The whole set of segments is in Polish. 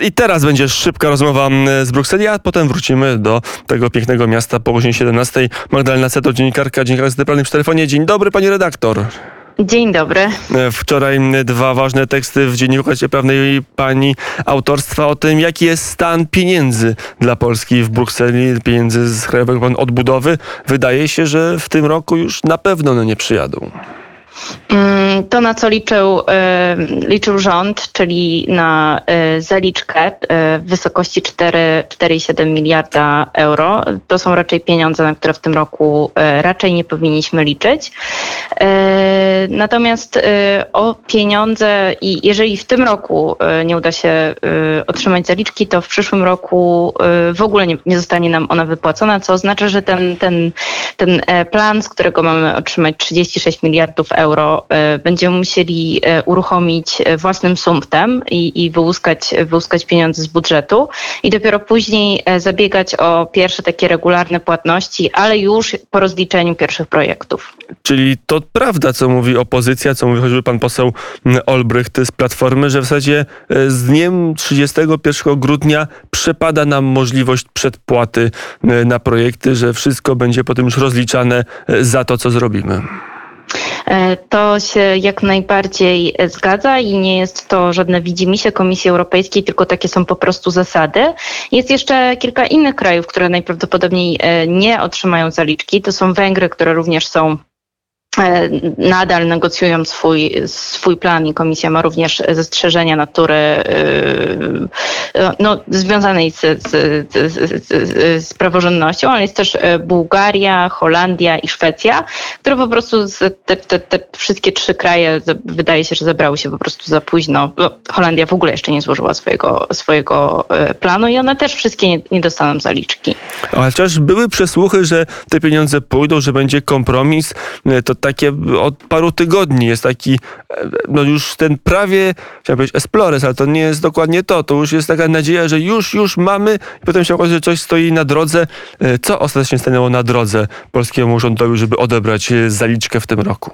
I teraz będzie szybka rozmowa z Brukseli, a potem wrócimy do tego pięknego miasta po godzinie 17. Magdalena Seto, dziennikarka, dziennikarka z w telefonie. Dzień dobry, pani redaktor. Dzień dobry. E, wczoraj dwa ważne teksty w Dzienniku Koalicji Prawnej pani autorstwa o tym, jaki jest stan pieniędzy dla Polski w Brukseli, pieniędzy z Krajowego Planu Odbudowy. Wydaje się, że w tym roku już na pewno one nie przyjadą. Mm, to, na co liczył, e, liczył rząd, czyli na e, zaliczkę e, w wysokości 4,7 miliarda euro, to są raczej pieniądze, na które w tym roku raczej nie powinniśmy liczyć. Natomiast o pieniądze i jeżeli w tym roku nie uda się otrzymać zaliczki, to w przyszłym roku w ogóle nie, nie zostanie nam ona wypłacona, co oznacza, że ten, ten, ten plan, z którego mamy otrzymać 36 miliardów euro, euro e, będziemy musieli e, uruchomić e, własnym sumptem i, i wyłuskać, wyłuskać pieniądze z budżetu i dopiero później zabiegać o pierwsze takie regularne płatności, ale już po rozliczeniu pierwszych projektów. Czyli to prawda, co mówi opozycja, co mówi choćby pan poseł Olbrycht z Platformy, że w zasadzie z dniem 31 grudnia przepada nam możliwość przedpłaty na projekty, że wszystko będzie potem już rozliczane za to, co zrobimy. E, to się jak najbardziej zgadza i nie jest to żadne widzimisię Komisji Europejskiej, tylko takie są po prostu zasady. Jest jeszcze kilka innych krajów, które najprawdopodobniej e, nie otrzymają zaliczki. To są Węgry, które również są nadal negocjują swój, swój plan i komisja ma również zastrzeżenia natury e, no, związanej z, z, z, z praworządnością, ale jest też e, Bułgaria, Holandia i Szwecja, które po prostu te, te, te wszystkie trzy kraje wydaje się, że zebrały się po prostu za późno. Holandia w ogóle jeszcze nie złożyła swojego, swojego planu i one też wszystkie nie, nie dostaną zaliczki. Ale chociaż były przesłuchy, że te pieniądze pójdą, że będzie kompromis, to takie od paru tygodni jest taki, no już ten prawie, chciałem powiedzieć Esplores, ale to nie jest dokładnie to. To już jest taka nadzieja, że już, już mamy i potem się okazuje, że coś stoi na drodze. E, co ostatecznie stanęło na drodze polskiemu rządowi, żeby odebrać e, zaliczkę w tym roku?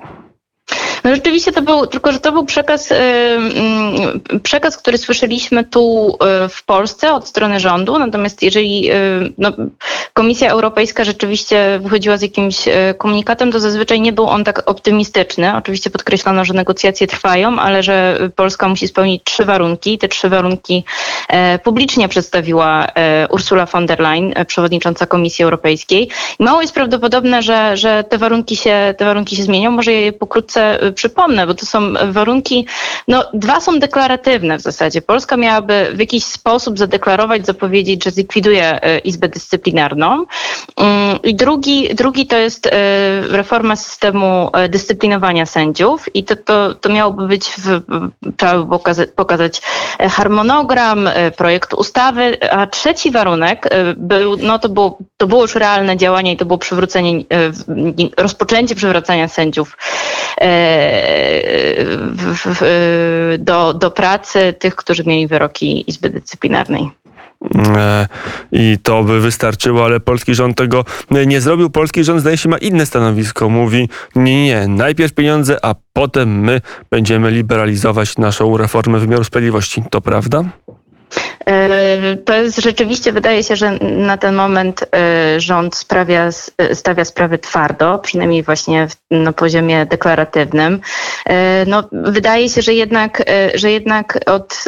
No rzeczywiście to był, tylko że to był przekaz, y, mm, przekaz, który słyszeliśmy tu y, w Polsce od strony rządu, natomiast jeżeli y, no, Komisja Europejska rzeczywiście wychodziła z jakimś komunikatem, to zazwyczaj nie był on tak optymistyczny. Oczywiście podkreślono, że negocjacje trwają, ale że Polska musi spełnić trzy warunki. Te trzy warunki e, publicznie przedstawiła e, Ursula von der Leyen, e, przewodnicząca Komisji Europejskiej. Mało jest prawdopodobne, że, że te, warunki się, te warunki się zmienią. Może je pokrótce przypomnę, bo to są warunki, no dwa są deklaratywne w zasadzie. Polska miałaby w jakiś sposób zadeklarować, zapowiedzieć, że zlikwiduje e, Izbę Dyscyplinarną. Mm, I drugi, drugi to jest e, reforma systemu e, dyscyplinowania sędziów i to, to, to miałoby być, w, trzeba by pokazać, harmonogram, projekt ustawy, a trzeci warunek był, no to było, to było już realne działanie i to było przywrócenie, rozpoczęcie przywracania sędziów do, do pracy tych, którzy mieli wyroki Izby Dyscyplinarnej. E, I to by wystarczyło, ale polski rząd tego nie zrobił. Polski rząd zdaje się ma inne stanowisko. Mówi nie, nie, najpierw pieniądze, a potem my będziemy liberalizować naszą reformę wymiaru sprawiedliwości. To prawda? E, to jest rzeczywiście, wydaje się, że na ten moment e, rząd sprawia, e, stawia sprawy twardo, przynajmniej właśnie na poziomie deklaratywnym. No, wydaje się, że jednak, że jednak od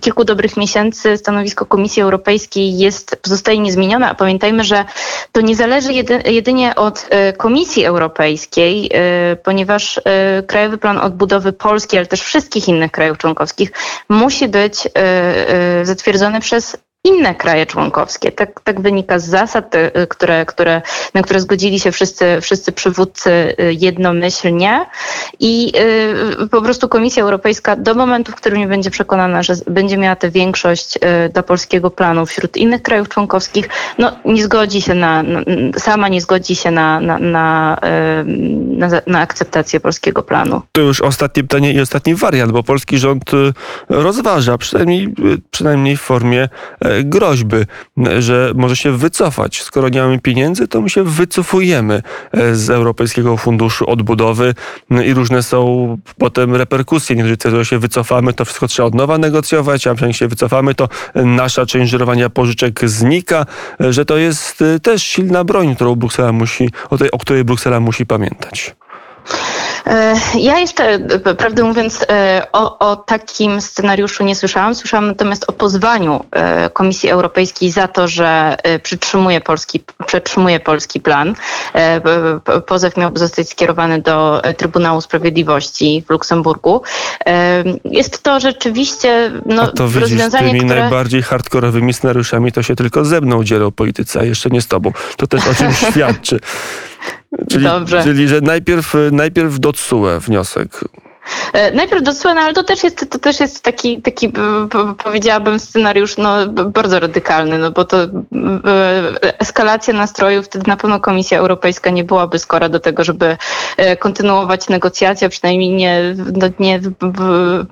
kilku dobrych miesięcy stanowisko Komisji Europejskiej jest, pozostaje niezmienione, a pamiętajmy, że to nie zależy jedynie od Komisji Europejskiej, ponieważ Krajowy Plan Odbudowy Polski, ale też wszystkich innych krajów członkowskich musi być zatwierdzony przez inne kraje członkowskie. Tak, tak wynika z zasad, y, które, które, na które zgodzili się wszyscy, wszyscy przywódcy y, jednomyślnie i y, po prostu Komisja Europejska do momentu, w którym nie będzie przekonana, że będzie miała tę większość do polskiego planu wśród innych krajów członkowskich, no nie zgodzi się na, na sama nie zgodzi się na, na, na, na, na akceptację polskiego planu. To już ostatnie pytanie i ostatni wariant, bo polski rząd rozważa, przynajmniej, przynajmniej w formie e, groźby, że może się wycofać. Skoro nie mamy pieniędzy, to my się wycofujemy e, z Europejskiego Funduszu Odbudowy i różne są potem reperkusje. Niektórzy twierdzą, że się wycofamy, to wszystko trzeba od nowa negocjować, a jak się wycofamy, to nasza część żerowania pożyczek znika, e, że to jest e, też silna broń, którą Bruksela musi, o, tej, o której Bruksela musi pamiętać. E, Ja jeszcze, prawdę mówiąc, e, o, o takim scenariuszu nie słyszałam. Słyszałam natomiast o pozwaniu e, Komisji Europejskiej za to, że przytrzymuje polski, przetrzymuje polski plan. Pozew miał zostać skierowany do Trybunału Sprawiedliwości w Luksemburgu. Jest to rzeczywiście no, A to widzisz, rozwiązanie, tymi które... najbardziej hardkorowymi scenariuszami to się tylko ze mną dzielą politycy, a jeszcze nie z tobą. To też o czymś świadczy. Czyli, Dobrze. czyli że najpierw, najpierw do TSUE wniosek. E, Najpierw do ale to też jest, to też jest taki, taki b- powiedziałabym, scenariusz no, bardzo radykalny, no bo to e, eskalacja nastrojów, wtedy na pewno Komisja Europejska nie byłaby skora do tego, żeby e, kontynuować negocjacje, przynajmniej nie, no, nie,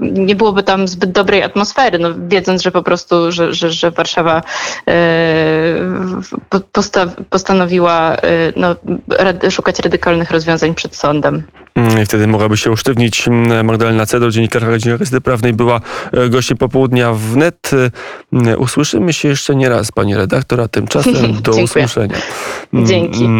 nie byłoby tam zbyt dobrej atmosfery, no, wiedząc, że po prostu, że, że, że Warszawa e, po- posta, postanowiła e, no, szukać radykalnych rozwiązań przed sądem. Mm, I wtedy mogłaby się usztywnić. Mm, Magdalena Cedor, dziennikarka Dziennika Gazety Prawnej, była e, gościem popołudnia wnet. E, Usłyszymy się jeszcze nie raz, pani redaktor, a tymczasem do usłyszenia. Mm, Dzięki. mm,